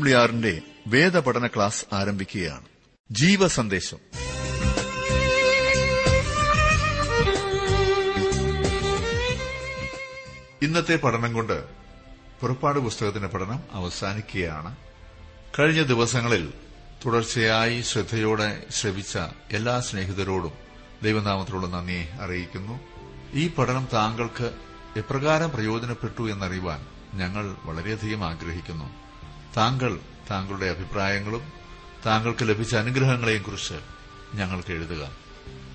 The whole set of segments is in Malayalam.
ഡബ്ല്യു ആറിന്റെ വേദപഠന ക്ലാസ് ആരംഭിക്കുകയാണ്. ജീവ സന്ദേശം ഇന്നത്തെ പഠനം കൊണ്ട് പുറപ്പാട് പുസ്തകത്തിന്റെ പഠനം അവസാനിക്കുകയാണ്. കഴിഞ്ഞ ദിവസങ്ങളിൽ തുടർച്ചയായി ശ്രദ്ധയോടെ ശ്രവിച്ച എല്ലാ സ്നേഹിതരോടും ദൈവനാമത്തിലുള്ള നന്ദിയെ അറിയിക്കുന്നു. ഈ പഠനം താങ്കൾക്ക് എപ്രകാരം പ്രയോജനപ്പെട്ടു എന്നറിയുവാൻ ഞങ്ങൾ വളരെയധികം ആഗ്രഹിക്കുന്നു. താങ്കൾ താങ്കളുടെ അഭിപ്രായങ്ങളും താങ്കൾക്ക് ലഭിച്ച അനുഗ്രഹങ്ങളെയും കുറിച്ച് ഞങ്ങൾക്ക് എഴുതുക.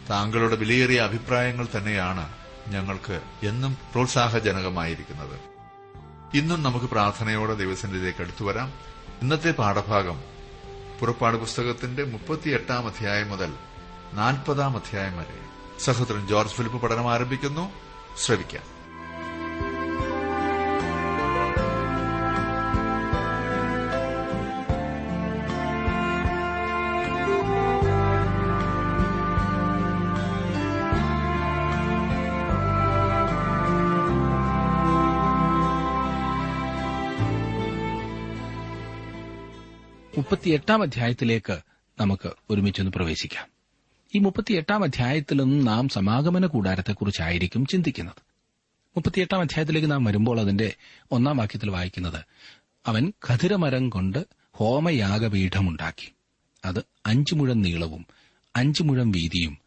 താങ്കളുടെ വിലയേറിയ അഭിപ്രായങ്ങൾ തന്നെയാണ് ഞങ്ങൾക്ക് എന്നും പ്രോത്സാഹജനകമായിരിക്കുന്നത്. ഇന്നും നമുക്ക് പ്രാർത്ഥനയോടെ ദൈവസന്നിധിയിലേക്ക് അടുത്തുവരാം ഇന്നത്തെ പാഠഭാഗം പുറപ്പാട് പുസ്തകത്തിന്റെ മുപ്പത്തിയെട്ടാം അധ്യായം മുതൽ നാൽപ്പതാം അധ്യായം വരെ. സഹോദരൻ ജോർജ് ഫിലിപ്പ് പഠനം ആരംഭിക്കുന്നു. ശ്രവിക്കാം. മുപ്പത്തിയെട്ടാം അധ്യായത്തിലേക്ക് നമുക്ക് ഒരുമിച്ചൊന്ന് പ്രവേശിക്കാം. ഈ മുപ്പത്തിയെട്ടാം അധ്യായത്തിലും നാം സമാഗമന കൂടാരത്തെക്കുറിച്ചായിരിക്കും ചിന്തിക്കുന്നത്. മുപ്പത്തിയെട്ടാം അധ്യായത്തിലേക്ക് നാം വരുമ്പോൾ അതിന്റെ ഒന്നാം വാക്യത്തിൽ വായിക്കുന്നത് അവൻ ഖതിരമരം കൊണ്ട് ഹോമയാഗപീഠമുണ്ടാക്കി. അത് അഞ്ചു മുഴം നീളവും അഞ്ചു മുഴം വീതിയും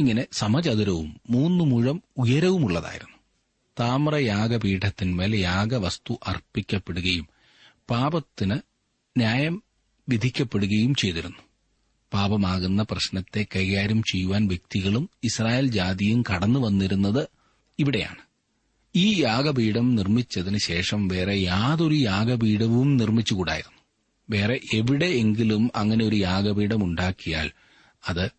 ഇങ്ങനെ സമചതുരവും മൂന്നു മുഴം ഉയരവുമുള്ളതായിരുന്നു. താമ്രയാഗപീഠത്തിന്മേൽ യാഗവസ്തു അർപ്പിക്കപ്പെടുകയും പാപത്തിന് ന്യായം വിധിക്കപ്പെടുകയും ചെയ്തിരുന്നു. പാപമാകുന്ന പ്രശ്നത്തെ കൈകാര്യം ചെയ്യുവാൻ വ്യക്തികളും ഇസ്രായേൽ ജാതിയും കടന്നു വന്നിരുന്നത് ഇവിടെയാണ്. ഈ യാഗപീഠം നിർമ്മിച്ചതിന് ശേഷം വേറെ യാതൊരു യാഗപീഠവും നിർമ്മിച്ചുകൂടായിരുന്നു. വേറെ എവിടെയെങ്കിലും അങ്ങനെ ഒരു യാഗപീഠം ഉണ്ടാക്കിയാൽ അത്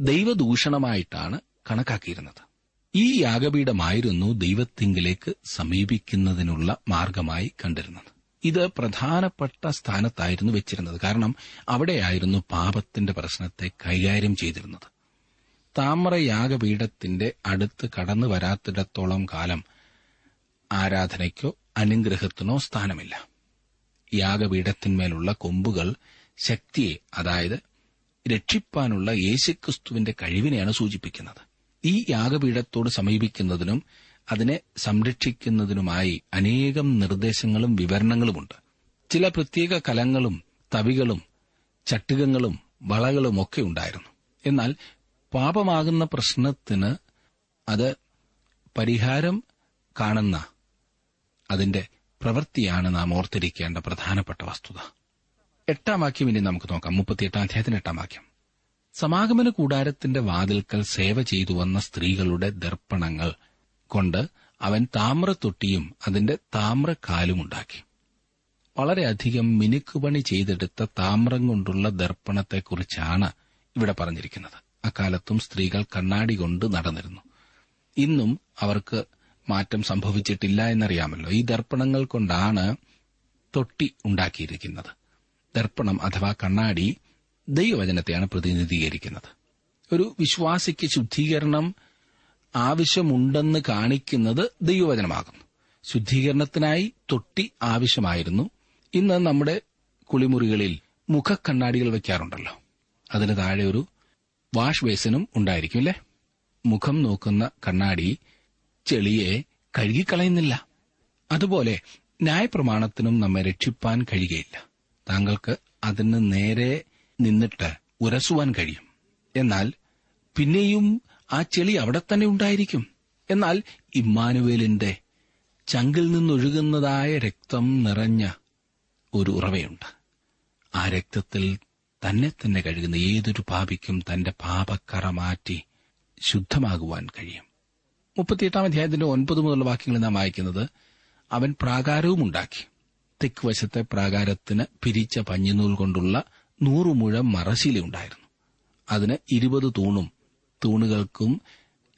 ദൈവദൂഷണമായിട്ടാണ് കണക്കാക്കിയിരുന്നത്. ഈ യാഗപീഠമായിരുന്നു ദൈവത്തിങ്കിലേക്ക് സമീപിക്കുന്നതിനുള്ള മാർഗമായി കണ്ടിരുന്നത്. ഇത് പ്രധാനപ്പെട്ട സ്ഥാനത്തായിരുന്നു വെച്ചിരുന്നത്. കാരണം അവിടെയായിരുന്നു പാപത്തിന്റെ പ്രശ്നത്തെ കൈകാര്യം ചെയ്തിരുന്നത്. താമ്രയാഗപീഠത്തിന്റെ അടുത്ത് കടന്നു വരാത്തിടത്തോളം കാലം ആരാധനയ്ക്കോ അനുഗ്രഹത്തിനോ സ്ഥാനമില്ല. യാഗപീഠത്തിന്മേലുള്ള കൊമ്പുകൾ ശക്തിയെ അതായത് രക്ഷിപ്പാനുള്ള യേശുക്രിസ്തുവിന്റെ കഴിവിനെയാണ് സൂചിപ്പിക്കുന്നത്. ഈ യാഗപീഠത്തോട് സമീപിക്കുന്നതിനും അതിനെ സംരക്ഷിക്കുന്നതിനുമായി അനേകം നിർദ്ദേശങ്ങളും വിവരണങ്ങളുമുണ്ട്. ചില പ്രത്യേക കലങ്ങളും തവികളും ചട്ടുകങ്ങളും വളകളും ഒക്കെ ഉണ്ടായിരുന്നു. എന്നാൽ പാപമാകുന്ന പ്രശ്നത്തിന് അത് പരിഹാരം കാണുന്ന അതിന്റെ പ്രവൃത്തിയാണ് നാം ഓർത്തിരിക്കേണ്ട പ്രധാനപ്പെട്ട വസ്തുത. എട്ടാം വാക്യം ഇനി നമുക്ക് നോക്കാം. മുപ്പത്തിയെട്ടാം അധ്യായത്തിന് എട്ടാം വാക്യം. സമാഗമന കൂടാരത്തിന്റെ വാതിൽക്കൽ സേവ ചെയ്തു വന്ന സ്ത്രീകളുടെ ദർപ്പണങ്ങൾ കൊണ്ട് അവൻ താമ്രത്തൊട്ടിയും അതിന്റെ താമ്രക്കാലും ഉണ്ടാക്കി. വളരെയധികം മിനുക്കുപണി ചെയ്തെടുത്ത താമ്രം കൊണ്ടുള്ള ദർപ്പണത്തെക്കുറിച്ചാണ് ഇവിടെ പറഞ്ഞിരിക്കുന്നത്. അക്കാലത്തും സ്ത്രീകൾ കണ്ണാടി കൊണ്ട് നടന്നിരുന്നു. ഇന്നും അവർക്ക് മാറ്റം സംഭവിച്ചിട്ടില്ല എന്നറിയാമല്ലോ. ഈ ദർപ്പണങ്ങൾ കൊണ്ടാണ് തൊട്ടി ഉണ്ടാക്കിയിരിക്കുന്നത്. ദർപ്പണം അഥവാ കണ്ണാടി ദൈവവചനത്തെയാണ് പ്രതിനിധീകരിക്കുന്നത്. ഒരു വിശ്വാസിക്ക് ശുദ്ധീകരണം ആവശ്യമുണ്ടെന്ന് കാണിക്കുന്നത് ദൈവവചനമാകുന്നു. ശുദ്ധീകരണത്തിനായി തൊട്ടി ആവശ്യമായിരുന്നു. ഇന്ന് നമ്മുടെ കുളിമുറികളിൽ മുഖക്കണ്ണാടികൾ വയ്ക്കാറുണ്ടല്ലോ അതിന് താഴെ ഒരു വാഷ് ബേസിനും ഉണ്ടായിരിക്കും അല്ലേ മുഖം നോക്കുന്ന കണ്ണാടി ചെളിയെ കഴുകിക്കളയുന്നില്ല. അതുപോലെ ന്യായപ്രമാണത്തിനും നമ്മെ രക്ഷിപ്പാൻ കഴിയുകയില്ല. താങ്കൾക്ക് അതിന് നേരെ നിന്നിട്ട് ഉരസുവാൻ കഴിയും. എന്നാൽ പിന്നെയും ആ ചെളി അവിടെ തന്നെ ഉണ്ടായിരിക്കും. എന്നാൽ ഇമ്മാനുവേലിന്റെ ചങ്കിൽ നിന്നൊഴുകുന്നതായ രക്തം നിറഞ്ഞ ഒരു ഉറവയുണ്ട്. ആ രക്തത്തിൽ തന്നെ തന്നെ കഴുകുന്ന ഏതൊരു പാപിക്കും തന്റെ പാപക്കറ മാറ്റി ശുദ്ധമാകുവാൻ കഴിയും. മുപ്പത്തിയെട്ടാം അധ്യായത്തിന്റെ ഒൻപത് മുതലുള്ള വാക്യങ്ങൾ നാം വായിക്കുന്നത് അവൻ പ്രാകാരവും ഉണ്ടാക്കി. തെക്ക് വശത്തെ പ്രാകാരത്തിന് പിരിച്ച പഞ്ഞിനൂൽ കൊണ്ടുള്ള നൂറു മുഴം അതിന് ഇരുപത് തൂണും തൂണുകൾക്കും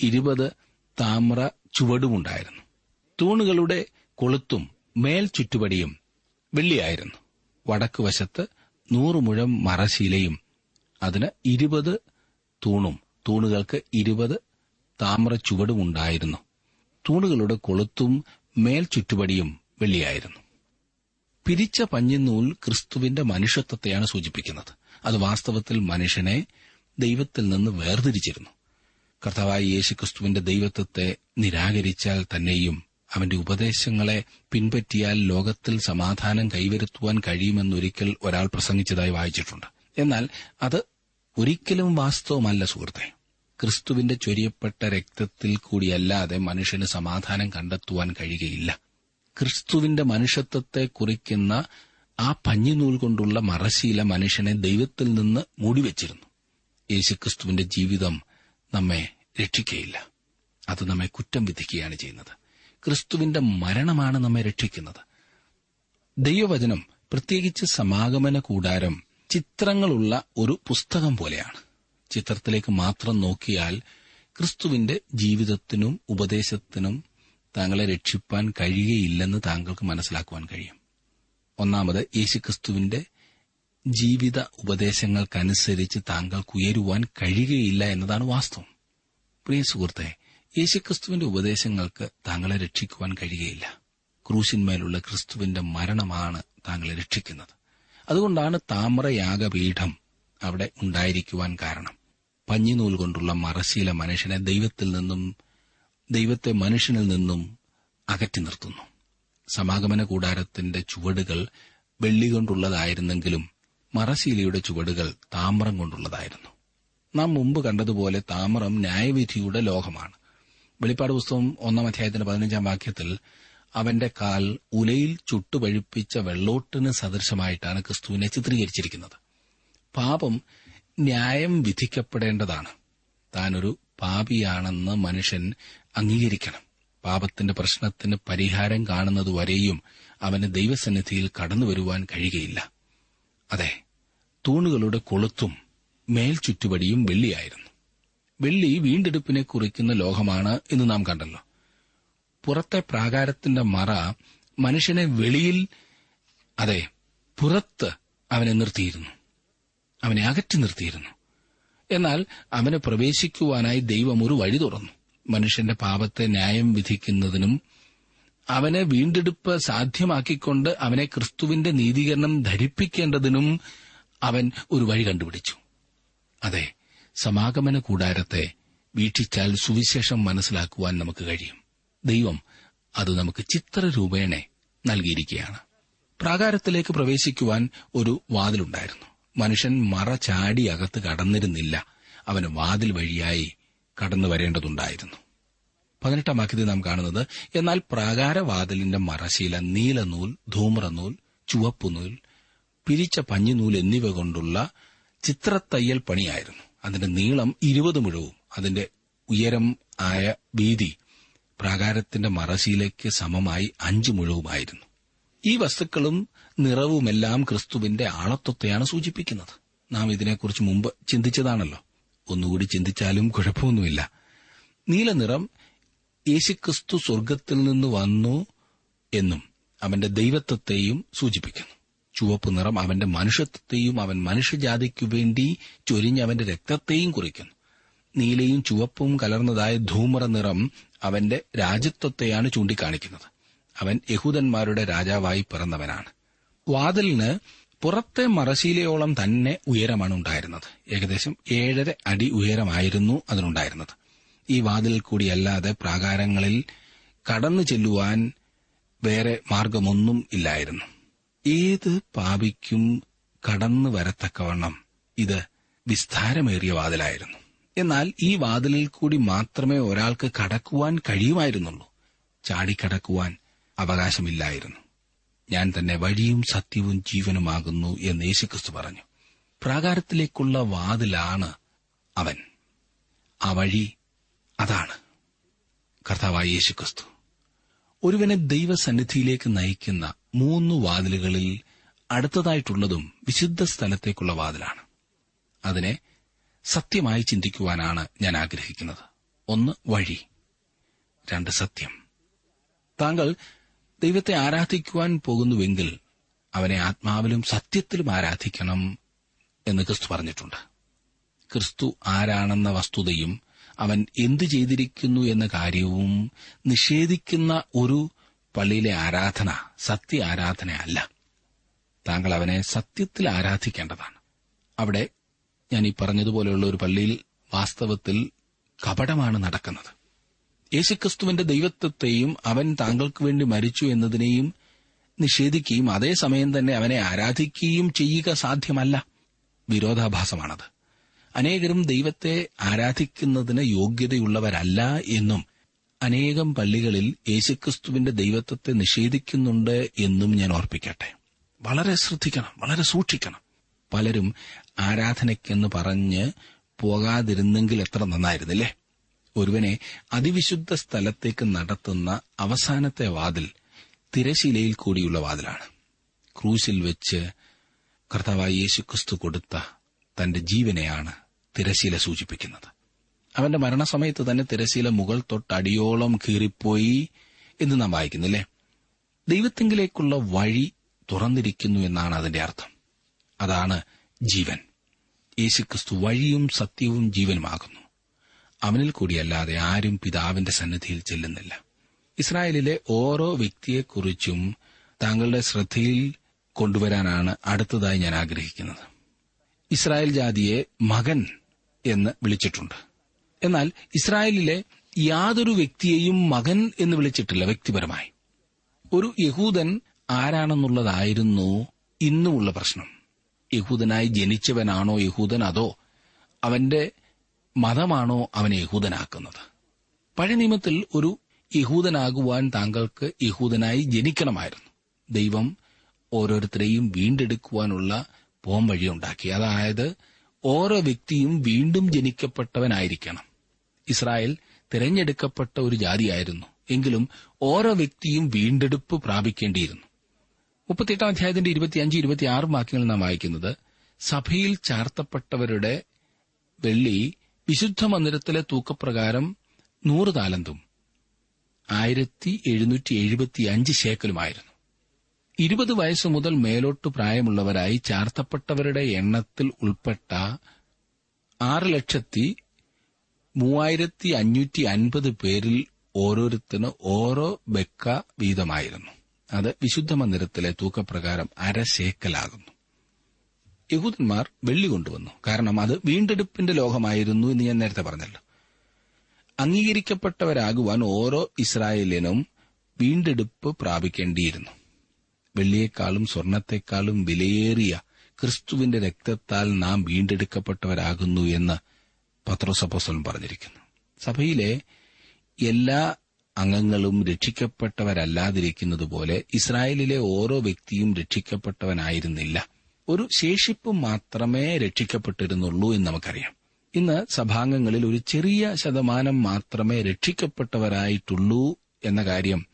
ഇരുപത് താമ്ര ചുവടുമുണ്ടായിരുന്നു. തൂണുകളുടെ കൊളുത്തും മേൽ ചുറ്റുപടിയും വെള്ളിയായിരുന്നു. വടക്കുവശത്ത് നൂറ് മുഴം മറശീലയും അതിന് ഇരുപത് തൂണും തൂണുകൾക്ക് ഇരുപത് താമ്ര ചുവടുമുണ്ടായിരുന്നു. തൂണുകളുടെ കൊളുത്തും മേൽ ചുറ്റുപടിയും വെള്ളിയായിരുന്നു. പിരിച്ച പഞ്ഞിനൂൽ ക്രിസ്തുവിന്റെ മനുഷ്യത്വത്തെയാണ് സൂചിപ്പിക്കുന്നത്. അത് വാസ്തവത്തിൽ മനുഷ്യനെ ദൈവത്തിൽ നിന്ന് വേർതിരിച്ചിരുന്നു. കർത്താവായ യേശുക്രിസ്തുവിന്റെ ദൈവത്വത്തെ നിരാകരിച്ചാൽ തന്നെയും അവന്റെ ഉപദേശങ്ങളെ പിൻപറ്റിയാൽ ലോകത്തിൽ സമാധാനം കൈവരുത്തുവാൻ കഴിയുമെന്നൊരിക്കൽ ഒരാൾ പ്രസംഗിച്ചതായി വായിച്ചിട്ടുണ്ട്. എന്നാൽ അത് ഒരിക്കലും വാസ്തവമല്ല സുഹൃത്തെ. ക്രിസ്തുവിന്റെ ചൊരിയപ്പെട്ട രക്തത്തിൽ കൂടിയല്ലാതെ മനുഷ്യന് സമാധാനം കണ്ടെത്തുവാൻ കഴിയുകയില്ല. ക്രിസ്തുവിന്റെ മനുഷ്യത്വത്തെ കുറിക്കുന്ന ആ പഞ്ഞിനൂൽ കൊണ്ടുള്ള മറശീല മനുഷ്യനെ ദൈവത്തിൽ നിന്ന് മൂടിവെച്ചിരുന്നു. യേശുക്രിസ്തുവിന്റെ ജീവിതം നമ്മെ രക്ഷിക്കയില്ല. അത് നമ്മെ കുറ്റം വിധിക്കുകയാണ് ചെയ്യുന്നത്. ക്രിസ്തുവിന്റെ മരണമാണ് നമ്മെ രക്ഷിക്കുന്നത്. ദൈവവചനം പ്രത്യേകിച്ച് സമാഗമന കൂടാരം ചിത്രങ്ങളുള്ള ഒരു പുസ്തകം പോലെയാണ്. ചിത്രത്തിലേക്ക് മാത്രം നോക്കിയാൽ ക്രിസ്തുവിന്റെ ജീവിതത്തിനും ഉപദേശത്തിനും താങ്കളെ രക്ഷിപ്പാൻ കഴിയുകയില്ലെന്ന് താങ്കൾക്ക് മനസ്സിലാക്കുവാൻ കഴിയും. ഒന്നാമത് യേശുക്രിസ്തുവിന്റെ ജീവിത ഉപദേശങ്ങൾക്കനുസരിച്ച് താങ്കൾക്ക് ഉയരുവാൻ കഴിയുകയില്ല എന്നതാണ് വാസ്തവം. പ്രിയ സുഹൃത്തെ യേശുക്രിസ്തുവിന്റെ ഉപദേശങ്ങൾക്ക് താങ്കളെ രക്ഷിക്കുവാൻ കഴിയുകയില്ല. ക്രൂശിന്മേലുള്ള ക്രിസ്തുവിന്റെ മരണമാണ് താങ്കളെ രക്ഷിക്കുന്നത്. അതുകൊണ്ടാണ് താമ്രയാഗപീഠം അവിടെ ഉണ്ടായിരിക്കുവാൻ കാരണം. പഞ്ഞിനൂൽ കൊണ്ടുള്ള മറശീല മനുഷ്യനെ ദൈവത്തിൽ നിന്നും ദൈവത്തെ മനുഷ്യനിൽ നിന്നും അകറ്റി നിർത്തുന്നു. സമാഗമന കൂടാരത്തിന്റെ ചുവടുകൾ വെള്ളി കൊണ്ടുള്ളതായിരുന്നെങ്കിലും മറശീലയുടെ ചുവടുകൾ താമ്രം കൊണ്ടുള്ളതായിരുന്നു. നാം മുമ്പ് കണ്ടതുപോലെ താമ്രം ന്യായവിധിയുടെ ലോഹമാണ് വെളിപ്പാട് പുസ്തകം ഒന്നാം അധ്യായത്തിന്റെ പതിനഞ്ചാം വാക്യത്തിൽ അവന്റെ കാൽ ഉലയിൽ ചുട്ടുപഴുപ്പിച്ച വെള്ളോട്ടിന് സദൃശമായിട്ടാണ് ക്രിസ്തുവിനെ ചിത്രീകരിച്ചിരിക്കുന്നത്. പാപം ന്യായം വിധിക്കപ്പെടേണ്ടതാണ്. താനൊരു പാപിയാണെന്ന് മനുഷ്യൻ അംഗീകരിക്കണം. പാപത്തിന്റെ പ്രശ്നത്തിന് പരിഹാരം കാണുന്നതുവരെയും അവന് ദൈവസന്നിധിയിൽ കടന്നുവരുവാൻ കഴിയുകയില്ല. അതെ തൂണുകളുടെ കൊളുത്തും മേൽ ചുറ്റുപടിയും വെള്ളിയായിരുന്നു. വെള്ളി വീണ്ടെടുപ്പിനെ കുറിക്കുന്ന ലോഹമാണ് എന്ന് നാം കണ്ടല്ലോ. പുറത്തെ പ്രാകാരത്തിന്റെ മറ മനുഷ്യനെ വെളിയിൽ അതെ പുറത്ത് അവനെ നിർത്തിയിരുന്നു. അവനെ അകറ്റി നിർത്തിയിരുന്നു. എന്നാൽ അവനെ പ്രവേശിക്കുവാനായി ദൈവം ഒരു വഴി തുറന്നു. മനുഷ്യന്റെ പാപത്തെ ന്യായം വിധിക്കുന്നതിനും അവനെ വീണ്ടെടുപ്പ് സാധ്യമാക്കിക്കൊണ്ട് അവനെ ക്രിസ്തുവിന്റെ നീതീകരണം ധരിപ്പിക്കേണ്ടതിനും അവൻ ഒരു വഴി കണ്ടുപിടിച്ചു. അതെ സമാഗമന കൂടാരത്തെ വീക്ഷിച്ചാൽ സുവിശേഷം മനസ്സിലാക്കുവാൻ നമുക്ക് കഴിയും. ദൈവം അത് നമുക്ക് ചിത്രരൂപേണെ നൽകിയിരിക്കുകയാണ്. പ്രാകാരത്തിലേക്ക് പ്രവേശിക്കുവാൻ ഒരു വാതിലുണ്ടായിരുന്നു. മനുഷ്യൻ മറ ചാടി അകത്ത് കടന്നിരുന്നില്ല. അവന് വാതിൽ വഴിയായി കടന്നു വരേണ്ടതുണ്ടായിരുന്നു പതിനെട്ടാം വാക്യത്തിൽ നാം കാണുന്നത്. എന്നാൽ പ്രാകാരവാതിലിന്റെ മറശീല നീലനൂൽ ധൂമ്രനൂൽ ചുവപ്പുനൂൽ പിരിച്ച പഞ്ഞിനൂൽ എന്നിവ കൊണ്ടുള്ള ചിത്രത്തയ്യൽ പണിയായിരുന്നു. അതിന്റെ നീളം ഇരുപത് മുഴവും. അതിന്റെ ഉയരം ആയ വീതി പ്രാകാരത്തിന്റെ മറശീലയ്ക്ക് സമമായി അഞ്ചു മുഴവുമായിരുന്നു. ഈ വസ്തുക്കളും നിറവുമെല്ലാം ക്രിസ്തുവിന്റെ ആളത്വത്തെയാണ് സൂചിപ്പിക്കുന്നത്. നാം ഇതിനെക്കുറിച്ച് മുമ്പ് ചിന്തിച്ചതാണല്ലോ. ഒന്നുകൂടി ചിന്തിച്ചാലും കുഴപ്പമൊന്നുമില്ല. നീലനിറം യേശുക്രിസ്തു സ്വർഗത്തിൽ നിന്ന് വന്നു എന്നും അവന്റെ ദൈവത്വത്തെയും സൂചിപ്പിക്കുന്നു. ചുവപ്പ് നിറം അവന്റെ മനുഷ്യത്വത്തെയും അവൻ മനുഷ്യജാതിക്കു വേണ്ടി ചൊരിഞ്ഞ അവന്റെ രക്തത്തെയും കുറിക്കുന്നു. നീലയും ചുവപ്പും കലർന്നതായ ധൂമറ നിറം അവന്റെ രാജ്യത്വത്തെയാണ് ചൂണ്ടിക്കാണിക്കുന്നത്. അവൻ യഹൂദന്മാരുടെ രാജാവായി പിറന്നവനാണ്. വാതിലിന് പുറത്തെ മറശീലയോളം തന്നെ ഉയരമാണ് ഉണ്ടായിരുന്നത്. ഏകദേശം ഏഴര അടി ഉയരമായിരുന്നു അതിനുണ്ടായിരുന്നത്. ഈ വാതിൽ കൂടിയല്ലാതെ പ്രാകാരങ്ങളിൽ കടന്നു ചെല്ലുവാൻ വേറെ മാർഗമൊന്നും ഇല്ലായിരുന്നു. ഏത് പാപിക്കും കടന്നു വരത്തക്കവണ്ണം ഇത് വിസ്താരമേറിയ വാതിലായിരുന്നു. എന്നാൽ ഈ വാതിലിൽ കൂടി മാത്രമേ ഒരാൾക്ക് കടക്കുവാൻ കഴിയുമായിരുന്നുള്ളൂ. ചാടിക്കടക്കുവാൻ അവകാശമില്ലായിരുന്നു. ഞാൻ തന്നെ വഴിയും സത്യവും ജീവനുമാകുന്നു എന്ന് യേശുക്രിസ്തു പറഞ്ഞു. പ്രാകാരത്തിലേക്കുള്ള വാതിലാണ് അവൻ. ആ വഴി അതാണ്. കർത്താവായ യേശുക്രിസ്തു ഒരുവനെ ദൈവസന്നിധിയിലേക്ക് നയിക്കുന്ന മൂന്ന് വാതിലുകളിൽ അടുത്തതായിട്ടുള്ളതും വിശുദ്ധ സ്ഥലത്തേക്കുള്ള വാതിലാണ്. അതിനെ സത്യമായി ചിന്തിക്കുവാനാണ് ഞാൻ ആഗ്രഹിക്കുന്നത്. ഒന്ന് വഴി. രണ്ട് സത്യം. താങ്കൾ ദൈവത്തെ ആരാധിക്കുവാൻ പോകുന്നുവെങ്കിൽ അവനെ ആത്മാവിലും സത്യത്തിലും ആരാധിക്കണം എന്ന് ക്രിസ്തു പറഞ്ഞിട്ടുണ്ട്. ക്രിസ്തു ആരാണെന്ന വസ്തുതയും അവൻ എന്തു ചെയ്തിരിക്കുന്നു എന്ന കാര്യവും നിഷേധിക്കുന്ന ഒരു പള്ളിയിലെ ആരാധന സത്യ ആരാധനയല്ല താങ്കൾ അവനെ സത്യത്തിൽ ആരാധിക്കേണ്ടതാണ്. അവിടെ ഞാൻ ഈ പറഞ്ഞതുപോലെയുള്ള ഒരു പള്ളിയിൽ വാസ്തവത്തിൽ കപടമാണ് നടക്കുന്നത്. യേശുക്രിസ്തുവിന്റെ ദൈവത്വത്തെയും അവൻ താങ്കൾക്ക് വേണ്ടി മരിച്ചു എന്നതിനെയും നിഷേധിക്കുകയും അതേസമയം തന്നെ അവനെ ആരാധിക്കുകയും ചെയ്യുക സാധ്യമല്ല. വിരോധാഭാസമാണത്. അനേകരും ദൈവത്തെ ആരാധിക്കുന്നതിന് യോഗ്യതയുള്ളവരല്ല എന്നും അനേകം പള്ളികളിൽ യേശുക്രിസ്തുവിന്റെ ദൈവത്വത്തെ നിഷേധിക്കുന്നുണ്ട് എന്നും ഞാൻ ഓർപ്പിക്കട്ടെ. വളരെ ശ്രദ്ധിക്കണം വളരെ സൂക്ഷിക്കണം. പലരും ആരാധനയ്ക്കെന്ന് പറഞ്ഞ് പോകാതിരുന്നെങ്കിൽ എത്ര നന്നായിരുന്നില്ലേ? ഒരുവനെ അതിവിശുദ്ധ സ്ഥലത്തേക്ക് നടത്തുന്ന അവസാനത്തെ വാതിൽ തിരശീലയിൽ കൂടിയുള്ള വാതിലാണ്. ക്രൂശിൽ വെച്ച് കർത്താവായ യേശുക്രിസ്തു കൊടുത്ത തന്റെ ജീവനെയാണ് തിരശീല സൂചിപ്പിക്കുന്നത്. അവന്റെ മരണസമയത്ത് തന്നെ തിരശീല മുകൾ തൊട്ടടിയോളം കീറിപ്പോയി എന്ന് നാം വായിക്കുന്നില്ലേ? ദൈവത്തിങ്കിലേക്കുള്ള വഴി തുറന്നിരിക്കുന്നു എന്നാണ് അതിന്റെ അർത്ഥം. അതാണ് ജീവൻ. യേശുക്രിസ്തു വഴിയും സത്യവും ജീവനുമാകുന്നു. അവനിൽ കൂടിയല്ലാതെ ആരും പിതാവിന്റെ സന്നിധിയിൽ ചെല്ലുന്നില്ല. ഇസ്രായേലിലെ ഓരോ വ്യക്തിയെക്കുറിച്ചും താങ്കളുടെ ശ്രദ്ധയിൽ കൊണ്ടുവരാനാണ് അടുത്തതായി ഞാൻ ആഗ്രഹിക്കുന്നത്. ഇസ്രായേൽ ജാതിയെ മകൻ എന്ന് വിളിച്ചിട്ടുണ്ട്. എന്നാൽ ഇസ്രായേലിലെ യാതൊരു വ്യക്തിയെയും മകൻ എന്ന് വിളിച്ചിട്ടില്ല വ്യക്തിപരമായി. ഒരു യഹൂദൻ ആരാണെന്നുള്ളതായിരുന്നു ഇന്നുമുള്ള പ്രശ്നം. യഹൂദനായി ജനിച്ചവനാണോ യഹൂദൻ അതോ അവന്റെ മതമാണോ അവനെ യഹൂദനാക്കുന്നത്? പഴയ നിയമത്തിൽ ഒരു യഹൂദനാകുവാൻ താങ്കൾക്ക് യഹൂദനായി ജനിക്കണമായിരുന്നു. ദൈവം ഓരോരുത്തരെയും വീണ്ടെടുക്കുവാനുള്ള പോം വഴിയുണ്ടാക്കി അതായത് ഓരോ വ്യക്തിയും വീണ്ടും ജനിക്കപ്പെട്ടവനായിരിക്കണം. ഇസ്രായേൽ തിരഞ്ഞെടുക്കപ്പെട്ട ഒരു ജാതിയായിരുന്നു. എങ്കിലും ഓരോ വ്യക്തിയും വീണ്ടെടുപ്പ് പ്രാപിക്കേണ്ടിയിരുന്നു. മുപ്പത്തിയെട്ടാം അധ്യായത്തിന്റെ ഇരുപത്തിയഞ്ച് ഇരുപത്തിയാറ് വാക്യങ്ങൾ നാം വായിക്കുന്നത് സഭയിൽ ചാർത്തപ്പെട്ടവരുടെ വെള്ളി വിശുദ്ധ മന്ദിരത്തിലെ തൂക്കപ്രകാരം നൂറ് താലന്തും ആയിരത്തി എഴുന്നൂറ്റി എഴുപത്തിയഞ്ച് ശേക്കലുമായിരുന്നു ഇരുപത് വയസ്സ് മുതൽ മേലോട്ട് പ്രായമുള്ളവരായി ചാർത്തപ്പെട്ടവരുടെ എണ്ണത്തിൽ ഉൾപ്പെട്ട ആറ് ലക്ഷത്തി മൂവായിരത്തി അഞ്ഞൂറ്റി അൻപത് പേരിൽ ഓരോരുത്തന് ഓരോ ബെക്ക വീതമായിരുന്നു. അത് വിശുദ്ധ മന്ദിരത്തിലെ തൂക്കപ്രകാരം അരശേക്കലാകുന്നു യഹൂദന്മാർ വെള്ളി കൊണ്ടുവന്നു. കാരണം അത് വീണ്ടെടുപ്പിന്റെ ലോകമായിരുന്നു എന്ന് ഞാൻ നേരത്തെ പറഞ്ഞല്ലോ. അംഗീകരിക്കപ്പെട്ടവരാകുവാൻ ഓരോ ഇസ്രായേലിനും വീണ്ടെടുപ്പ് പ്രാപിക്കേണ്ടിയിരുന്നു. വെള്ളിയേക്കാളും സ്വർണത്തെക്കാളും വിലയേറിയ ക്രിസ്തുവിന്റെ രക്തത്താൽ നാം വീണ്ടെടുക്കപ്പെട്ടവരാകുന്നു എന്ന് പത്രോസപ്പോസലൻ പറഞ്ഞിരിക്കുന്നു. സഭയിലെ എല്ലാ അംഗങ്ങളും രക്ഷിക്കപ്പെട്ടവരല്ലാതിരിക്കുന്നതുപോലെ ഇസ്രായേലിലെ ഓരോ വ്യക്തിയും രക്ഷിക്കപ്പെട്ടവനായിരുന്നില്ല. ഒരു ശേഷിപ്പ് മാത്രമേ രക്ഷിക്കപ്പെട്ടിരുന്നുള്ളൂ എന്ന് നമുക്കറിയാം. ഇന്ന് സഭാംഗങ്ങളിൽ ഒരു ചെറിയ ശതമാനം മാത്രമേ രക്ഷിക്കപ്പെട്ടവരായിട്ടുള്ളൂ എന്ന കാര്യം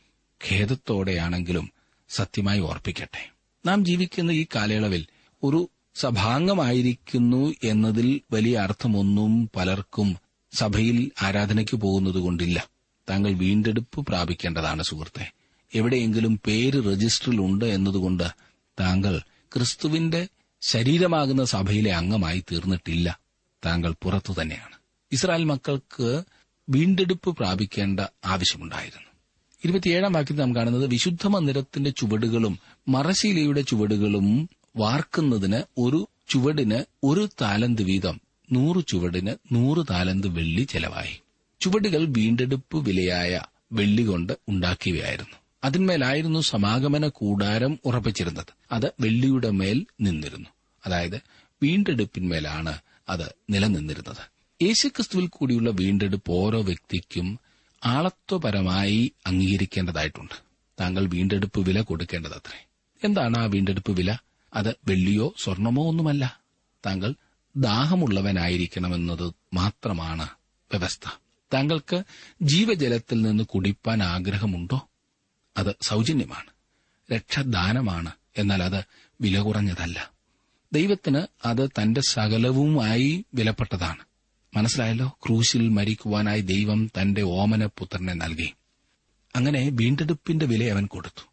ഖേദത്തോടെയാണെങ്കിലും സത്യമായി ഓർപ്പിക്കട്ടെ. നാം ജീവിക്കുന്ന ഈ കാലയളവിൽ ഒരു സഭാംഗമായിരിക്കുന്നു എന്നതിൽ വലിയ അർത്ഥമൊന്നും പലർക്കും സഭയിൽ ആരാധനയ്ക്ക് പോകുന്നതുകൊണ്ടില്ല താങ്കൾ വീണ്ടെടുപ്പ് പ്രാപിക്കേണ്ടതാണ് സുഹൃത്തെ. എവിടെയെങ്കിലും പേര് രജിസ്റ്ററിൽ ഉണ്ട് എന്നതുകൊണ്ട് താങ്കൾ ക്രിസ്തുവിന്റെ ശരീരമാകുന്ന സഭയിലെ അംഗമായി തീർന്നിട്ടില്ല. താങ്കൾ പുറത്തു തന്നെയാണ്. ഇസ്രായേൽ മക്കൾക്ക് വീണ്ടെടുപ്പ് പ്രാപിക്കേണ്ട ആവശ്യമുണ്ടായിരുന്നു. ഇരുപത്തിയേഴാം വാക്യത്തിൽ നാം കാണുന്നത് വിശുദ്ധ മന്ദിരത്തിന്റെ ചുവടുകളും മറശീലയുടെ ചുവടുകളും വാർക്കുന്നതിന് ഒരു ചുവടിന് ഒരു താലന്ത് വീതം നൂറ് ചുവടിന് നൂറ് താലന്ത് വെള്ളി ചെലവായി. ചുവടുകൾ വീണ്ടെടുപ്പ് വിലയായ വെള്ളി കൊണ്ട് ഉണ്ടാക്കിയവയായിരുന്നു. അതിന്മേലായിരുന്നു സമാഗമന കൂടാരം ഉറപ്പിച്ചിരുന്നത്. അത് വെള്ളിയുടെ മേൽ നിന്നിരുന്നു. അതായത് വീണ്ടെടുപ്പിന്മേലാണ് അത് നിലനിന്നിരുന്നത്. യേശുക്രിസ്തുവിൽ കൂടിയുള്ള വീണ്ടെടുപ്പ് ഓരോ വ്യക്തിക്കും ആളത്വപരമായി അംഗീകരിക്കേണ്ടതായിട്ടുണ്ട്. താങ്കൾ വീണ്ടെടുപ്പ് വില കൊടുക്കേണ്ടതത്രേ എന്താണ് ആ വീണ്ടെടുപ്പ് വില? അത് വെള്ളിയോ സ്വർണമോ ഒന്നുമല്ല. താങ്കൾ ദാഹമുള്ളവനായിരിക്കണമെന്നത് മാത്രമാണ് വ്യവസ്ഥ. താങ്കൾക്ക് ജീവജലത്തിൽ നിന്ന് കുടിപ്പാൻ ആഗ്രഹമുണ്ടോ? അത് സൗജന്യമാണ്. രക്ഷദാനമാണ്. എന്നാൽ അത് വില കുറഞ്ഞതല്ല. ദൈവത്തിന് അത് തന്റെ സകലവുമായി വിലപ്പെട്ടതാണ്. മനസ്സിലായല്ലോ? ക്രൂശിൽ മരിക്കുവാനായി ദൈവം തന്റെ ഓമന പുത്രനെ നൽകി. അങ്ങനെ വീണ്ടെടുപ്പിന്റെ വില അവൻ കൊടുത്തു.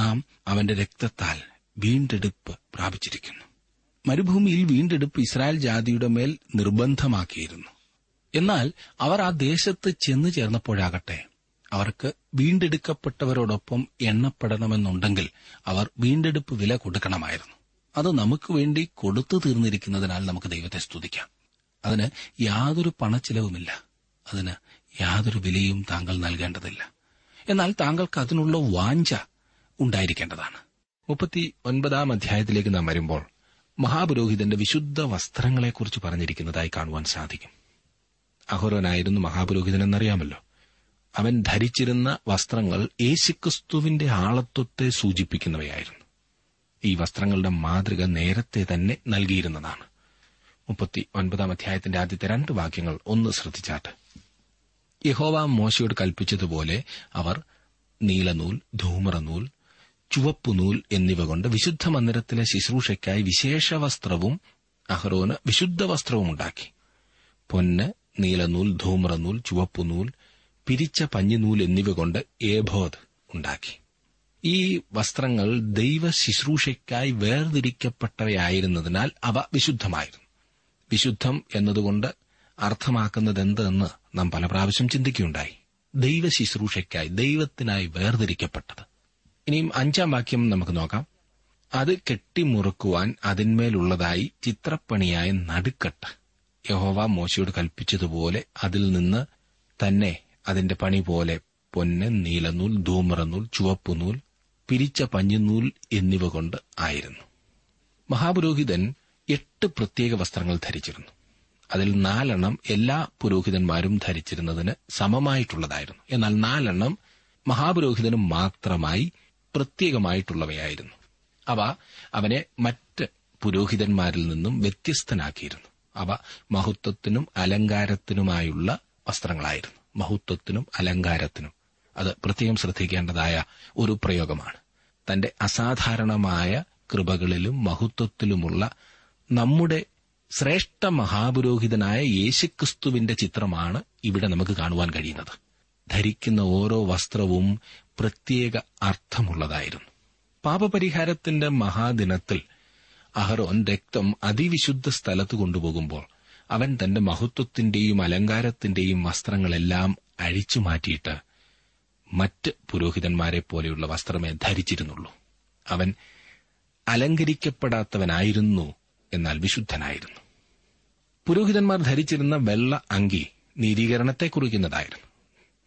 നാം അവന്റെ രക്തത്താൽ വീണ്ടെടുപ്പ് പ്രാപിച്ചിരിക്കുന്നു. മരുഭൂമിയിൽ വീണ്ടെടുപ്പ് ഇസ്രായേൽ ജാതിയുടെ മേൽ നിർബന്ധമാക്കിയിരുന്നു. എന്നാൽ അവർ ആ ദേശത്ത് ചെന്നു ചേർന്നപ്പോഴാകട്ടെ അവർക്ക് വീണ്ടെടുക്കപ്പെട്ടവരോടൊപ്പം എണ്ണപ്പെടണമെന്നുണ്ടെങ്കിൽ അവർ വീണ്ടെടുപ്പ് വില കൊടുക്കണമായിരുന്നു. അത് നമുക്ക് വേണ്ടി കൊടുത്തു തീർന്നിരിക്കുന്നതിനാൽ നമുക്ക് ദൈവത്തെ സ്തുതിക്കാം. അതിന് യാതൊരു പണച്ചിലവുമില്ല. അതിന് യാതൊരു വിലയും താങ്കൾ നൽകേണ്ടതില്ല. എന്നാൽ താങ്കൾക്ക് അതിനുള്ള വാഞ്ച ഉണ്ടായിരിക്കേണ്ടതാണ്. മുപ്പത്തി ഒൻപതാം അധ്യായത്തിലേക്ക് നാം വരുമ്പോൾ മഹാപുരോഹിതന്റെ വിശുദ്ധ വസ്ത്രങ്ങളെക്കുറിച്ച് പറഞ്ഞിരിക്കുന്നതായി കാണുവാൻ സാധിക്കും. അഹോരോനായിരുന്നു മഹാപുരോഹിതനെന്നറിയാമല്ലോ. അവൻ ധരിച്ചിരുന്ന വസ്ത്രങ്ങൾ യേശുക്രിസ്തുവിന്റെ ആളത്വത്തെ സൂചിപ്പിക്കുന്നവയായിരുന്നു. ഈ വസ്ത്രങ്ങളുടെ മാതൃക നേരത്തെ തന്നെ നൽകിയിരുന്നതാണ്. മുപ്പത്തി ഒൻപതാം അധ്യായത്തിന്റെ ആദ്യത്തെ രണ്ട് വാക്യങ്ങൾ ഒന്ന് ശ്രദ്ധിച്ചാട്ട്. യഹോവ മോശയോട് കൽപ്പിച്ചതുപോലെ അവർ നീലനൂൽ ധൂമറനൂൽ ചുവപ്പുനൂൽ എന്നിവ കൊണ്ട് വിശുദ്ധ മന്ദിരത്തിലെ ശുശ്രൂഷയ്ക്കായി വിശേഷ വസ്ത്രവും അഹ്റോന് വിശുദ്ധ വസ്ത്രവും ഉണ്ടാക്കി. പൊന്ന് നീലനൂൽ ധൂമ്രനൂൽ ചുവപ്പുനൂൽ പിരിച്ച പഞ്ഞിനൂൽ എന്നിവ കൊണ്ട് ഏബോധ് ഉണ്ടാക്കി. ഈ വസ്ത്രങ്ങൾ ദൈവ ശുശ്രൂഷയ്ക്കായി വേർതിരിക്കപ്പെട്ടവയായിരുന്നതിനാൽ അവ വിശുദ്ധമായിരുന്നു. വിശുദ്ധം എന്നതുകൊണ്ട് അർത്ഥമാക്കുന്നതെന്തെന്ന് നാം പല പ്രാവശ്യം ചിന്തിക്കുകയുണ്ടായി. ദൈവ ശുശ്രൂഷയ്ക്കായി ദൈവത്തിനായി വേർതിരിക്കപ്പെട്ടത്. ഇനിയും അഞ്ചാം വാക്യം നമുക്ക് നോക്കാം. അത് കെട്ടിമുറുക്കുവാൻ അതിന്മേലുള്ളതായി ചിത്രപ്പണിയായ നടുക്കട്ട്. യഹോവ മോശയോട് കൽപ്പിച്ചതുപോലെ അതിൽ നിന്ന് തന്നെ അതിന്റെ പണി പോലെ പൊന്ന് നീലനൂൽ ധൂമ്രനൂൽ ചുവപ്പുനൂൽ പിരിച്ച പഞ്ഞുനൂൽ എന്നിവ കൊണ്ട് ആയിരുന്നു. മഹാപുരോഹിതൻ എട്ട് പ്രത്യേക വസ്ത്രങ്ങൾ ധരിച്ചിരുന്നു. അതിൽ നാലെണ്ണം എല്ലാ പുരോഹിതന്മാരും ധരിച്ചിരുന്നതിന് സമമായിട്ടുള്ളതായിരുന്നു. എന്നാൽ നാലെണ്ണം മഹാപുരോഹിതനും മാത്രമായി പ്രത്യേകമായിട്ടുള്ളവയായിരുന്നു. അവ അവനെ മറ്റ് പുരോഹിതന്മാരിൽ നിന്നും വ്യത്യസ്തനാക്കിയിരുന്നു. അവ മഹത്വത്തിനും അലങ്കാരത്തിനുമായുള്ള വസ്ത്രങ്ങളായിരുന്നു. മഹത്വത്തിനും അലങ്കാരത്തിനും. അത് പ്രത്യേകം ശ്രദ്ധിക്കേണ്ടതായ ഒരു പ്രയോഗമാണ്. തന്റെ അസാധാരണമായ കൃപകളിലും മഹത്വത്തിലുമുള്ള നമ്മുടെ ശ്രേഷ്ഠ മഹാപുരോഹിതനായ യേശുക്രിസ്തുവിന്റെ ചിത്രമാണ് ഇവിടെ നമുക്ക് കാണുവാൻ കഴിയുന്നത്. ധരിക്കുന്ന ഓരോ വസ്ത്രവും പ്രത്യേക അർത്ഥമുള്ളതായിരുന്നു. പാപപരിഹാരത്തിന്റെ മഹാദിനത്തിൽ അഹറോൻ രക്തം അതിവിശുദ്ധ സ്ഥലത്ത് കൊണ്ടുപോകുമ്പോൾ അവൻ തന്റെ മഹത്വത്തിന്റെയും അലങ്കാരത്തിന്റെയും വസ്ത്രങ്ങളെല്ലാം അഴിച്ചു മാറ്റിയിട്ട് മറ്റ് പുരോഹിതന്മാരെ പോലെയുള്ള വസ്ത്രമേ ധരിച്ചിരുന്നുള്ളൂ. അവൻ അലങ്കരിക്കപ്പെടാത്തവനായിരുന്നു എന്നാൽ വിശുദ്ധനായിരുന്നു. പുരോഹിതന്മാർ ധരിച്ചിരുന്ന വെള്ള അങ്കി നീതീകരണത്തെ കുറിക്കുന്നതായിരുന്നു.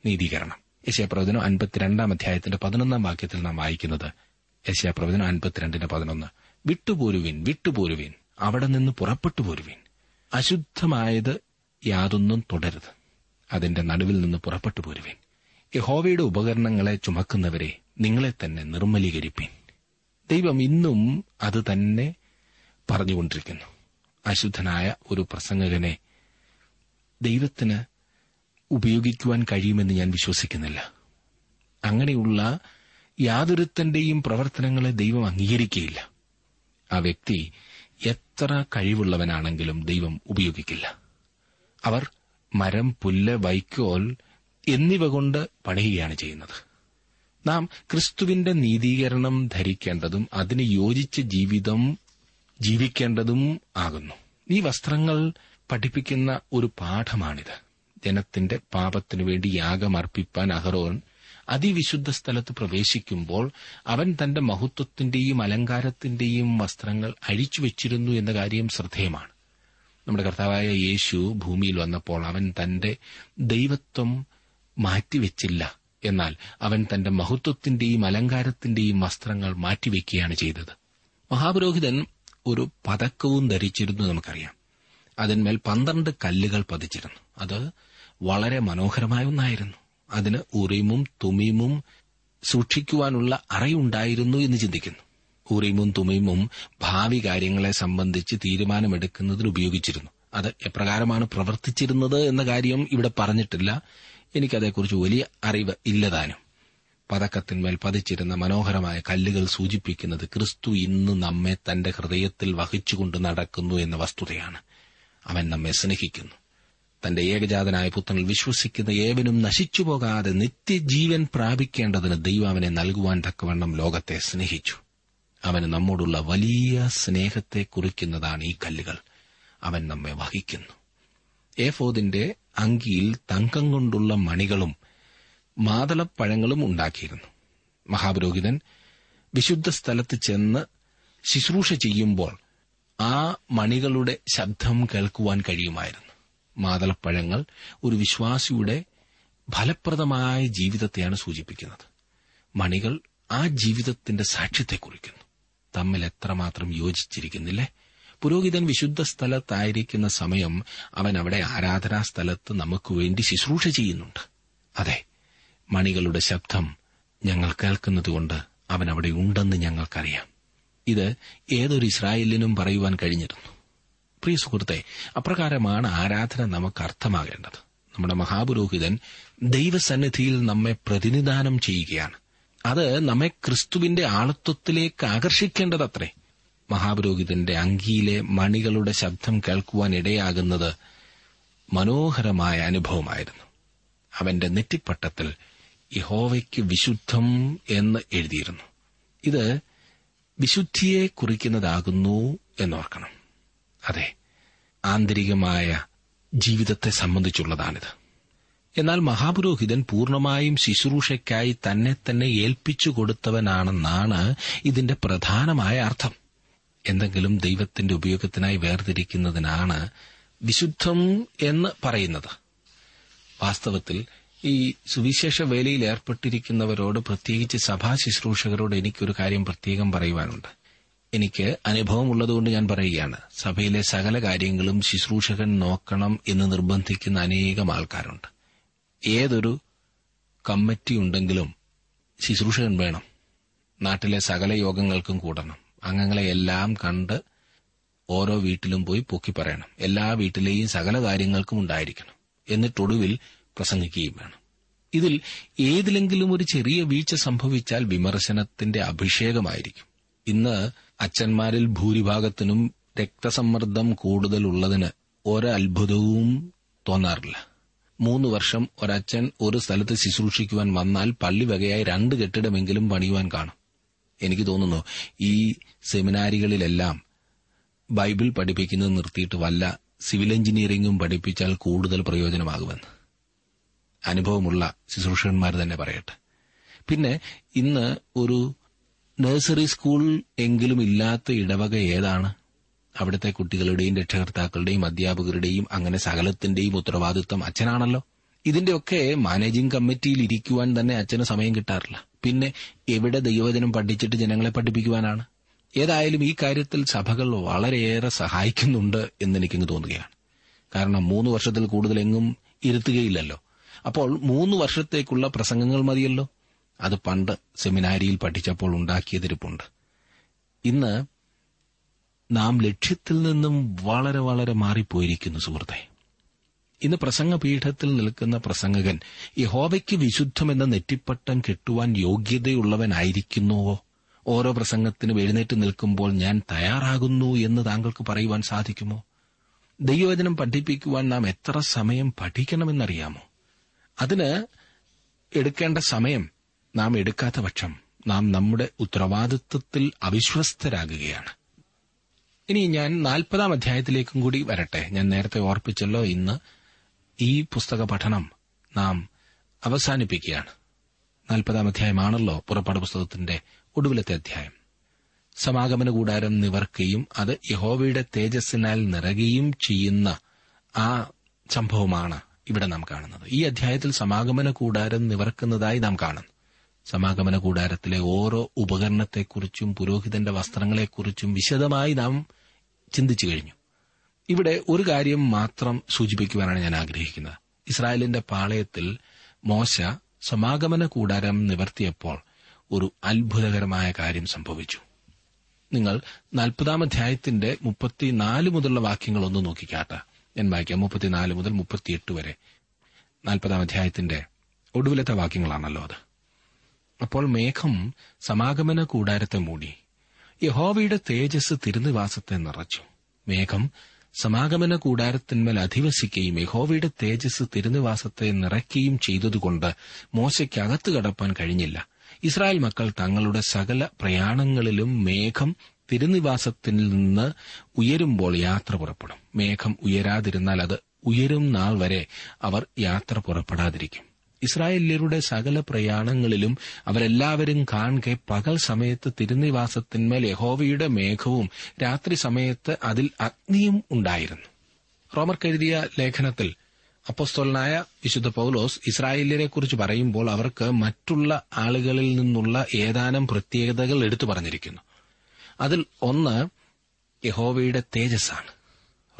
നീതീകരണം. യശയപ്രവചനം അൻപത്തിരണ്ടാം അധ്യായത്തിന്റെ പതിനൊന്നാം വാക്യത്തിൽ നാം വായിക്കുന്നത് യശയപ്രവചനം അൻപത്തിരണ്ടിന്റെ പതിനൊന്ന്. വിട്ടുപോരുവിൻ വിട്ടുപോരുവിൻ അവിടെ നിന്ന് പുറപ്പെട്ടു പോരുവിൻ അശുദ്ധമായത് യാതൊന്നും തുടരുത്. അതിന്റെ നടുവിൽ നിന്ന് പുറപ്പെട്ടു പോരുവിൻ യഹോവയുടെ ഉപകരണങ്ങളെ ചുമക്കുന്നവരെ നിങ്ങളെ തന്നെ നിർമ്മലീകരിപ്പിൻ. ദൈവം ഇന്നും അത് തന്നെ പറഞ്ഞുകൊണ്ടിരിക്കുന്നു. അശുദ്ധനായ ഒരു പ്രസംഗകനെ ദൈവത്തിന് ഉപയോഗിക്കുവാൻ കഴിയുമെന്ന് ഞാൻ വിശ്വസിക്കുന്നില്ല. അങ്ങനെയുള്ള യാതൊരുത്തന്റെയും പ്രവർത്തനങ്ങളെ ദൈവം അംഗീകരിക്കുകയില്ല. ആ വ്യക്തി എത്ര കഴിവുള്ളവനാണെങ്കിലും ദൈവം ഉപയോഗിക്കില്ല. അവർ മരം പുല്ല് വൈക്കോൽ എന്നിവ കൊണ്ട് പണിയുകയാണ് ചെയ്യുന്നത്. നാം ക്രിസ്തുവിന്റെ നീതീകരണം ധരിക്കേണ്ടതും അതിന് യോജിച്ച ജീവിതം ജീവിക്കേണ്ടതും ആകുന്നു. ഈ വസ്ത്രങ്ങൾ പഠിപ്പിക്കുന്ന ഒരു പാഠമാണിത്. ജനത്തിന്റെ പാപത്തിനു വേണ്ടി യാഗമർപ്പിപ്പാൻ അഹറോൻ അതിവിശുദ്ധ സ്ഥലത്ത് പ്രവേശിക്കുമ്പോൾ അവൻ തന്റെ മഹത്വത്തിന്റെയും അലങ്കാരത്തിന്റെയും വസ്ത്രങ്ങൾ അഴിച്ചു വെച്ചിരുന്നു എന്ന കാര്യം ശ്രദ്ധേയമാണ്. നമ്മുടെ കർത്താവായ യേശു ഭൂമിയിൽ വന്നപ്പോൾ അവൻ തന്റെ ദൈവത്വം മാറ്റിവെച്ചില്ല. എന്നാൽ അവൻ തന്റെ മഹത്വത്തിന്റെയും അലങ്കാരത്തിന്റെയും വസ്ത്രങ്ങൾ മാറ്റിവെക്കുകയാണ് ചെയ്തത്. മഹാപുരോഹിതൻ ഒരു പതക്കവും ധരിച്ചിരുന്നു നമുക്കറിയാം. അതിന്മേൽ പന്ത്രണ്ട് കല്ലുകൾ പതിച്ചിരുന്നു. അത് വളരെ മനോഹരമായ ഒന്നായിരുന്നു. അതിന് ഉറീമും തുമീമും സൂക്ഷിക്കുവാനുള്ള അറയുണ്ടായിരുന്നു എന്ന് ചിന്തിക്കുന്നു. ഉറീമും തുമീമും ഭാവി കാര്യങ്ങളെ സംബന്ധിച്ച് തീരുമാനമെടുക്കുന്നതിന് ഉപയോഗിച്ചിരുന്നു. അത് എപ്രകാരമാണ് പ്രവർത്തിച്ചിരുന്നത് എന്ന കാര്യം ഇവിടെ പറഞ്ഞിട്ടില്ല. എനിക്കതേക്കുറിച്ച് വലിയ അറിവ് ഇല്ലതാനും പതക്കത്തിന്മേൽ പതിച്ചിരുന്ന മനോഹരമായ കല്ലുകൾ സൂചിപ്പിക്കുന്നത് ക്രിസ്തു ഇന്ന് നമ്മെ തന്റെ ഹൃദയത്തിൽ വഹിച്ചുകൊണ്ട് നടക്കുന്നു എന്ന വസ്തുതയാണ്. അവൻ നമ്മെ സ്നേഹിക്കുന്നു. തന്റെ ഏകജാതനായ പുത്രനിൽ വിശ്വസിക്കുന്ന ഏവനും നശിച്ചുപോകാതെ നിത്യജീവൻ പ്രാപിക്കേണ്ടതിന് ദൈവം അവനെ നൽകുവാൻ തക്കവണ്ണം ലോകത്തെ സ്നേഹിച്ചു. അവന് നമ്മോടുള്ള വലിയ സ്നേഹത്തെ കുറിക്കുന്നതാണ് ഈ കല്ലുകൾ. അവൻ നമ്മെ വഹിക്കുന്നു. ഏഫോദിന്റെ അങ്കിയിൽ തങ്കം കൊണ്ടുള്ള മണികളും മാതളപ്പഴങ്ങളും ഉണ്ടാക്കിയിരുന്നു. മഹാപുരോഹിതൻ വിശുദ്ധ സ്ഥലത്ത് ചെന്ന് ശുശ്രൂഷ ചെയ്യുമ്പോൾ ആ മണികളുടെ ശബ്ദം കേൾക്കുവാൻ കഴിയുമായിരുന്നു. മാതളപ്പഴങ്ങൾ ഒരു വിശ്വാസിയുടെ ഫലപ്രദമായ ജീവിതത്തെയാണ് സൂചിപ്പിക്കുന്നത്. മണികൾ ആ ജീവിതത്തിന്റെ സാക്ഷ്യത്തെ കുറിക്കുന്നു. തമ്മിൽ എത്രമാത്രം യോജിച്ചിരിക്കുന്നില്ലേ? പുരോഹിതൻ വിശുദ്ധ സ്ഥലത്തായിരിക്കുന്ന സമയം അവൻ അവിടെ ആരാധനാ സ്ഥലത്ത് നമുക്ക് വേണ്ടി ശുശ്രൂഷ ചെയ്യുന്നുണ്ട്. അതെ മണികളുടെ ശബ്ദം ഞങ്ങൾ കേൾക്കുന്നതുകൊണ്ട് അവൻ അവിടെ ഉണ്ടെന്ന് ഞങ്ങൾക്കറിയാം. ഇത് ഏതൊരു ഇസ്രായേലിനും പറയുവാൻ കഴിഞ്ഞിരുന്നു. പ്രിയ സുഹൃത്തെ അപ്രകാരമാണ് ആരാധന നമുക്ക് അർത്ഥമാകേണ്ടത്. നമ്മുടെ മഹാപുരോഹിതൻ ദൈവസന്നിധിയിൽ നമ്മെ പ്രതിനിധാനം ചെയ്യുകയാണ്. അത് നമ്മെ ക്രിസ്തുവിന്റെ ആളത്വത്തിലേക്ക് ആകർഷിക്കേണ്ടതത്രേ. മഹാപുരോഹിതന്റെ അങ്കിയിലെ മണികളുടെ ശബ്ദം കേൾക്കുവാൻ ഇടയാകുന്നത് മനോഹരമായ അനുഭവമായിരുന്നു. അവന്റെ നെറ്റിപ്പട്ടത്തിൽ യഹോവയ്ക്ക് വിശുദ്ധം എന്ന് എഴുതിയിരുന്നു. ഇത് വിശുദ്ധിയെ കുറിക്കുന്നതാകുന്നു എന്നോർക്കണം. അതെ ആന്തരികമായ ജീവിതത്തെ സംബന്ധിച്ചുള്ളതാണിത്. എന്നാൽ മഹാപുരോഹിതൻ പൂർണമായും ശുശ്രൂഷയ്ക്കായി തന്നെ തന്നെ ഏൽപ്പിച്ചു കൊടുത്തവനാണെന്നാണ് ഇതിന്റെ പ്രധാനമായ അർത്ഥം. എന്തെങ്കിലും ദൈവത്തിന്റെ ഉപയോഗത്തിനായി വേർതിരിക്കുന്നതിനാണ് വിശുദ്ധം എന്ന് പറയുന്നത്. വാസ്തവത്തിൽ ഈ സുവിശേഷ വേലയിൽ ഏർപ്പെട്ടിരിക്കുന്നവരോട് പ്രത്യേകിച്ച് സഭാ ശുശ്രൂഷകരോട് എനിക്കൊരു കാര്യം പ്രത്യേകം പറയുവാനുണ്ട്. എനിക്ക് അനുഭവമുള്ളതുകൊണ്ട് ഞാൻ പറയുകയാണ്. സഭയിലെ സകല കാര്യങ്ങളും ശുശ്രൂഷകൻ നോക്കണം എന്ന് നിർബന്ധിക്കുന്ന അനേകം ആൾക്കാരുണ്ട്. ഏതൊരു കമ്മിറ്റി ഉണ്ടെങ്കിലും ശുശ്രൂഷകൻ വേണം. നാട്ടിലെ സകല യോഗങ്ങൾക്കും കൂടണം. അംഗങ്ങളെ എല്ലാം കണ്ട് ഓരോ വീട്ടിലും പോയി പൊക്കി പറയണം. എല്ലാ വീട്ടിലെയും സകല കാര്യങ്ങൾക്കും ഉണ്ടായിരിക്കണം. എന്നിട്ടൊടുവിൽ പ്രസംഗിക്കുകയും വേണം ഇതിൽ ഏതിലെങ്കിലും ഒരു ചെറിയ വീഴ്ച സംഭവിച്ചാൽ വിമർശനത്തിന്റെ അഭിഷേകമായിരിക്കും. ഇന്ന് അച്ഛന്മാരിൽ ഭൂരിഭാഗത്തിനും രക്തസമ്മർദ്ദം കൂടുതലുള്ളതിന് ഒരത്ഭുതവും തോന്നാറില്ല. മൂന്ന് വർഷം ഒരച്ഛൻ ഒരു സ്ഥലത്ത് ശുശ്രൂഷിക്കുവാൻ വന്നാൽ പള്ളി വകയായി രണ്ട് കെട്ടിടമെങ്കിലും പണിയുവാൻ കാണും. എനിക്ക് തോന്നുന്നു ഈ സെമിനാരികളിലെല്ലാം ബൈബിൾ പഠിപ്പിക്കുന്നത് നിർത്തിയിട്ട് വല്ല സിവിൽ എഞ്ചിനീയറിംഗും പഠിപ്പിച്ചാൽ കൂടുതൽ പ്രയോജനമാകുമെന്ന്. അനുഭവമുള്ള ശുശ്രൂഷകന്മാർ തന്നെ പറയട്ടെ. പിന്നെ ഇന്ന് ഒരു നഴ്സറി സ്കൂൾ എങ്കിലും ഇല്ലാത്ത ഇടവക ഏതാണ്? അവിടുത്തെ കുട്ടികളുടെയും രക്ഷകർത്താക്കളുടെയും അധ്യാപകരുടെയും അങ്ങനെ സകലത്തിന്റെയും ഉത്തരവാദിത്വം അച്ഛനാണല്ലോ. ഇതിന്റെയൊക്കെ മാനേജിംഗ് കമ്മിറ്റിയിൽ ഇരിക്കുവാൻ തന്നെ അച്ഛന് സമയം കിട്ടാറില്ല. പിന്നെ എവിടെ ദൈവജനം പഠിച്ചിട്ട് ജനങ്ങളെ പഠിപ്പിക്കുവാനാണ്? ഏതായാലും ഈ കാര്യത്തിൽ സഭകൾ വളരെയേറെ സഹായിക്കുന്നുണ്ട് എന്നെനിക്കങ്ങ് തോന്നുകയാണ്. കാരണം മൂന്ന് വർഷത്തിൽ കൂടുതൽ എങ്ങും ഇരുത്തുകയില്ലല്ലോ. അപ്പോൾ മൂന്ന് വർഷത്തേക്കുള്ള പ്രസംഗങ്ങൾ മതിയല്ലോ? അത് പണ്ട് സെമിനാരിയിൽ പഠിച്ചപ്പോൾ ഉണ്ടാക്കിയതിരിപ്പുണ്ട്. ഇന്ന് നാം ലക്ഷ്യത്തിൽ നിന്നും വളരെ വളരെ മാറിപ്പോയിരിക്കുന്നു സുഹൃത്തെ. ഇന്ന് പ്രസംഗപീഠത്തിൽ നിൽക്കുന്ന പ്രസംഗകൻ യഹോവയ്ക്ക് വിശുദ്ധമെന്ന നെറ്റിപ്പട്ടം കെട്ടുവാൻ യോഗ്യതയുള്ളവനായിരിക്കുന്നുവോ? ഓരോ പ്രസംഗത്തിനും എഴുന്നേറ്റ് നിൽക്കുമ്പോൾ ഞാൻ തയ്യാറാകുന്നു എന്ന് താങ്കൾക്ക് പറയുവാൻ സാധിക്കുമോ? ദൈവവചനം പഠിപ്പിക്കുവാൻ നാം എത്ര സമയം പഠിക്കണമെന്നറിയാമോ? അതിന് എടുക്കേണ്ട സമയം നാം എടുക്കാത്ത പക്ഷം നാം നമ്മുടെ ഉത്തരവാദിത്വത്തിൽ അവിശ്വസ്തരാകുകയാണ്. ഇനി ഞാൻ നാൽപ്പതാം അധ്യായത്തിലേക്കും കൂടി വരട്ടെ. ഞാൻ നേരത്തെ ഓർപ്പിച്ചല്ലോ ഇന്ന് ഈ പുസ്തക പഠനം നാം അവസാനിപ്പിക്കുകയാണ്. നാൽപ്പതാം അധ്യായമാണല്ലോ പുറപ്പാട് പുസ്തകത്തിന്റെ ഒടുവിലത്തെ അധ്യായം. സമാഗമന കൂടാരം നിവർക്കുകയും അത് യഹോവയുടെ തേജസ്സിനാൽ നിറയുകയും ചെയ്യുന്ന ആ സംഭവമാണ് ഇവിടെ നാം കാണുന്നത്. ഈ അധ്യായത്തിൽ സമാഗമന കൂടാരം നിവർക്കുന്നതായി നാം കാണുന്നു. സമാഗമന കൂടാരത്തിലെ ഓരോ ഉപകരണത്തെക്കുറിച്ചും പുരോഹിതന്റെ വസ്ത്രങ്ങളെക്കുറിച്ചും വിശദമായി നാം ചിന്തിച്ചു കഴിഞ്ഞു. ഇവിടെ ഒരു കാര്യം മാത്രം സൂചിപ്പിക്കുവാനാണ് ഞാൻ ആഗ്രഹിക്കുന്നത്. ഇസ്രായേലിന്റെ പാളയത്തിൽ മോശ സമാഗമന കൂടാരം നിവർത്തിയപ്പോൾ ഒരു അത്ഭുതകരമായ കാര്യം സംഭവിച്ചു. നിങ്ങൾ നാൽപ്പതാം അധ്യായത്തിന്റെ മുപ്പത്തിനാല് മുതലുള്ള വാക്യങ്ങൾ ഒന്ന് നോക്കിക്കാട്ടെ. ഞാൻ വായിക്കാം മുപ്പത്തിനാല് മുതൽ മുപ്പത്തിയെട്ട് വരെ. നാൽപ്പതാം അധ്യായത്തിന്റെ ഒടുവിലത്തെ വാക്യങ്ങളാണല്ലോ അത്. അപ്പോൾ മേഘം സമാഗമന കൂടാരത്തെ മൂടി. യഹോവയുടെ തേജസ് തിരുനിവാസത്തെ നിറച്ചു. മേഘം സമാഗമന കൂടാരത്തിന്മേൽ അധിവസിക്കുകയും യഹോവയുടെ തേജസ് തിരുനിവാസത്തെ നിറയ്ക്കുകയും ചെയ്തതുകൊണ്ട് മോശയ്ക്കകത്ത് കടപ്പാൻ കഴിഞ്ഞില്ല. ഇസ്രായേൽ മക്കൾ തങ്ങളുടെ സകല പ്രയാണങ്ങളിലും മേഘം തിരുനിവാസത്തിൽ നിന്ന് ഉയരുമ്പോൾ യാത്ര പുറപ്പെടും. മേഘം ഉയരാതിരുന്നാൽ അത് ഉയരും നാൾ വരെ അവർ യാത്ര പുറപ്പെടാതിരിക്കും. ഇസ്രായേല്യരുടെ സകല പ്രയാണങ്ങളിലും അവരെല്ലാവരും കാണെ പകൽ സമയത്ത് തിരുനിവാസത്തിന്മേൽ യഹോവയുടെ മേഘവും രാത്രി സമയത്ത് അതിൽ അഗ്നിയും ഉണ്ടായിരുന്നു. റോമർ റോമർക്കെഴുതിയ ലേഖനത്തിൽ അപ്പോസ്തോലനായ വിശുദ്ധ പൌലോസ് ഇസ്രായേല്യരെക്കുറിച്ച് പറയുമ്പോൾ അവർക്ക് മറ്റുള്ള ആളുകളിൽ നിന്നുള്ള ഏതാനും പ്രത്യേകതകൾ എടുത്തു പറഞ്ഞിരിക്കുന്നു. അതിൽ ഒന്ന് യഹോവയുടെ തേജസ്സാണ്.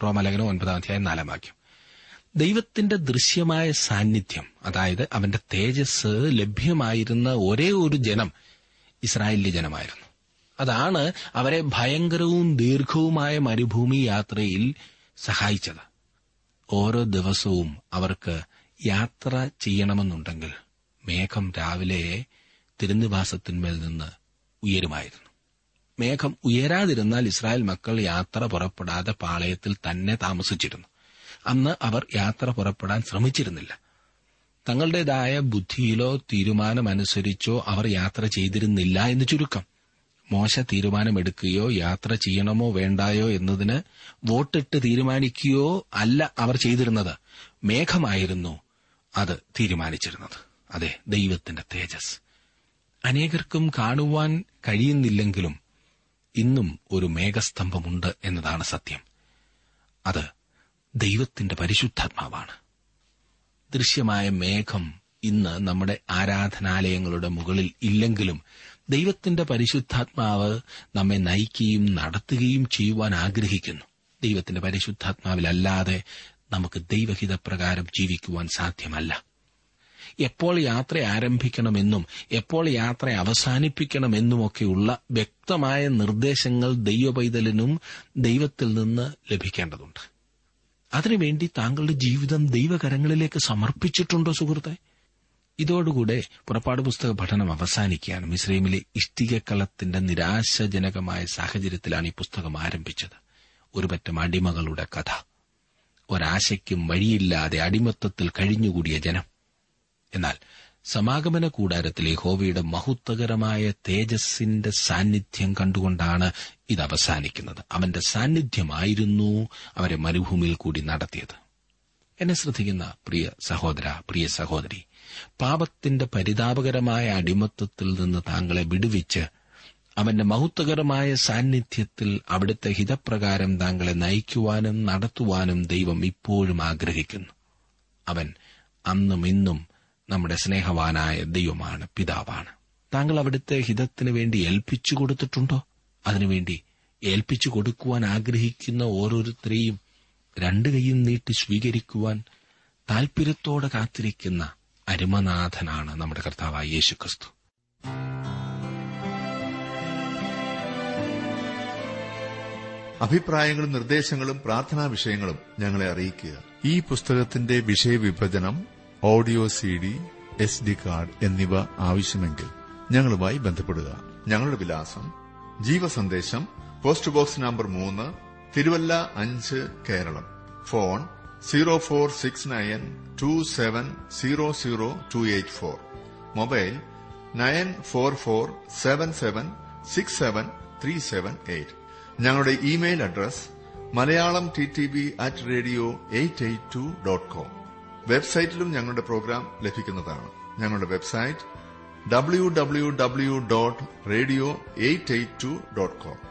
റോമലേഖനം ഒൻപതാം അധ്യായം നാലാം വാക്യം. ദൈവത്തിന്റെ ദൃശ്യമായ സാന്നിധ്യം അതായത് അവന്റെ തേജസ് ലഭ്യമായിരുന്ന ഒരേ ഒരു ജനം ഇസ്രായേലി ജനമായിരുന്നു. അതാണ് അവരെ ഭയങ്കരവും ദീർഘവുമായ മരുഭൂമി യാത്രയിൽ സഹായിച്ചത്. ഓരോ ദിവസവും അവർക്ക് യാത്ര ചെയ്യണമെന്നുണ്ടെങ്കിൽ മേഘം രാവിലെ തിരുനിവാസത്തിന്മേൽ നിന്ന് ഉയരുമായിരുന്നു. മേഘം ഉയരാതിരുന്നാൽ ഇസ്രായേൽ മക്കൾ യാത്ര പുറപ്പെടാതെ പാളയത്തിൽ തന്നെ താമസിച്ചിരുന്നു. അന്ന് അവർ യാത്ര പുറപ്പെടാൻ ശ്രമിച്ചിരുന്നില്ല. തങ്ങളുടേതായ ബുദ്ധിയിലോ തീരുമാനമനുസരിച്ചോ അവർ യാത്ര ചെയ്തിരുന്നില്ല എന്ന് ചുരുക്കം. മോശ തീരുമാനമെടുക്കുകയോ യാത്ര ചെയ്യണമോ വേണ്ടായോ എന്നതിന് വോട്ടിട്ട് തീരുമാനിക്കുകയോ അല്ല അവർ ചെയ്തിരുന്നത്. മേഘമായിരുന്നു അത് തീരുമാനിച്ചിരുന്നത്. അതെ ദൈവത്തിന്റെ തേജസ്. അനേകർക്കും കാണുവാൻ കഴിയുന്നില്ലെങ്കിലും ഇന്നും ഒരു മേഘസ്തംഭമുണ്ട് എന്നതാണ് സത്യം. അത് ദൈവത്തിന്റെ പരിശുദ്ധാത്മാവാണ്. ദൃശ്യമായ മേഘം ഇന്ന് നമ്മുടെ ആരാധനാലയങ്ങളുടെ മുകളിൽ ഇല്ലെങ്കിലും ദൈവത്തിന്റെ പരിശുദ്ധാത്മാവ് നമ്മെ നയിക്കുകയും നടത്തുകയും ചെയ്യുവാൻ ആഗ്രഹിക്കുന്നു. ദൈവത്തിന്റെ പരിശുദ്ധാത്മാവിലല്ലാതെ നമുക്ക് ദൈവഹിതപ്രകാരം ജീവിക്കുവാൻ സാധ്യമല്ല. എപ്പോൾ യാത്ര ആരംഭിക്കണമെന്നും എപ്പോൾ യാത്ര അവസാനിപ്പിക്കണമെന്നുമൊക്കെയുള്ള വ്യക്തമായ നിർദ്ദേശങ്ങൾ ദൈവപൈതലിനും ദൈവത്തിൽ നിന്ന് ലഭിക്കേണ്ടതുണ്ട്. അതിനുവേണ്ടി താങ്കളുടെ ജീവിതം ദൈവകരങ്ങളിലേക്ക് സമർപ്പിച്ചിട്ടുണ്ടോ സുഹൃത്തെ? ഇതോടുകൂടെ പുറപ്പാട് പുസ്തക പഠനം അവസാനിക്കുകയാണ്. മിസ്രൈമിലെ ഇഷ്ടികക്കളത്തിന്റെ നിരാശജനകമായ സാഹചര്യത്തിലാണ് ഈ പുസ്തകം ആരംഭിച്ചത്. ഒരുപറ്റം അടിമകളുടെ കഥ. ഒരാശയ്ക്കും വഴിയില്ലാതെ അടിമത്തത്തിൽ കഴിഞ്ഞുകൂടിയ ജനം. എന്നാൽ സമാഗമന കൂടാരത്തിലെ ഹോവയുടെ മഹത്വകരമായ തേജസ്സിന്റെ സാന്നിധ്യം കണ്ടുകൊണ്ടാണ് ഇത് അവസാനിക്കുന്നത്. അവന്റെ സാന്നിധ്യമായിരുന്നു അവരെ മരുഭൂമിയിൽ കൂടി നടത്തിയത്. എന്നെ ശ്രദ്ധിക്കുന്ന പ്രിയ സഹോദര പ്രിയ സഹോദരി പാപത്തിന്റെ പരിതാപകരമായ അടിമത്തത്തിൽ നിന്ന് താങ്കളെ വിടുവിച്ച് അവന്റെ മഹത്വകരമായ സാന്നിധ്യത്തിൽ അവിടുത്തെ ഹിതപ്രകാരം താങ്കളെ നയിക്കുവാനും നടത്തുവാനും ദൈവം ഇപ്പോഴും ആഗ്രഹിക്കുന്നു. അവൻ അന്നും ഇന്നും നമ്മുടെ സ്നേഹവാനായ ദൈവമാണ് പിതാവാണ്. താങ്കൾ അവിടുത്തെ ഹിതത്തിന് വേണ്ടി ഏൽപ്പിച്ചു കൊടുത്തിട്ടുണ്ടോ? അതിനുവേണ്ടി ഏൽപ്പിച്ചു കൊടുക്കുവാൻ ആഗ്രഹിക്കുന്ന ഓരോരുത്തരെയും രണ്ടു കൈയും നീട്ടി സ്വീകരിക്കുവാൻ താൽപര്യത്തോടെ കാത്തിരിക്കുന്ന അരുമനാഥനാണ് നമ്മുടെ കർത്താവായ യേശു ക്രിസ്തു അഭിപ്രായങ്ങളും നിർദ്ദേശങ്ങളും പ്രാർത്ഥനാ വിഷയങ്ങളും ഞങ്ങളെ അറിയിക്കുക. ഈ പുസ്തകത്തിന്റെ വിഷയവിഭജനം audio C D S D card എന്നിവ ആവശ്യമെങ്കിൽ ഞങ്ങളുമായി ബന്ധപ്പെടുക. ഞങ്ങളുടെ വിലാസം ജീവസന്ദേശം പോസ്റ്റ് ബോക്സ് നമ്പർ മൂന്ന് തിരുവല്ല അഞ്ച് Keralam. Phone zero four six nine two seven zero zero two eight four. Mobile nine four four seven seven six seven three seven eight. ഞങ്ങളുടെ email address Malayalam T T B at radio eight eight two dot com. വെബ്സൈറ്റിലും ഞങ്ങളുടെ പ്രോഗ്രാം ലഭിക്കുന്നതാണ്. ഞങ്ങളുടെ website W W W dot radio eight eight two dot com